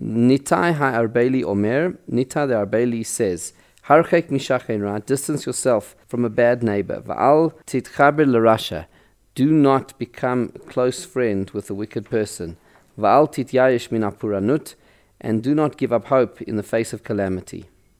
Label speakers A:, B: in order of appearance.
A: Nitai ha'arbeli omer, Nitai the Arbeli says, Harchek mishachenra, distance yourself from a bad neighbor. Va'al titchaber l'rasha, do not become close friend with a wicked person. Va'al tityayish min apuranut, and do not give up hope in the face of calamity.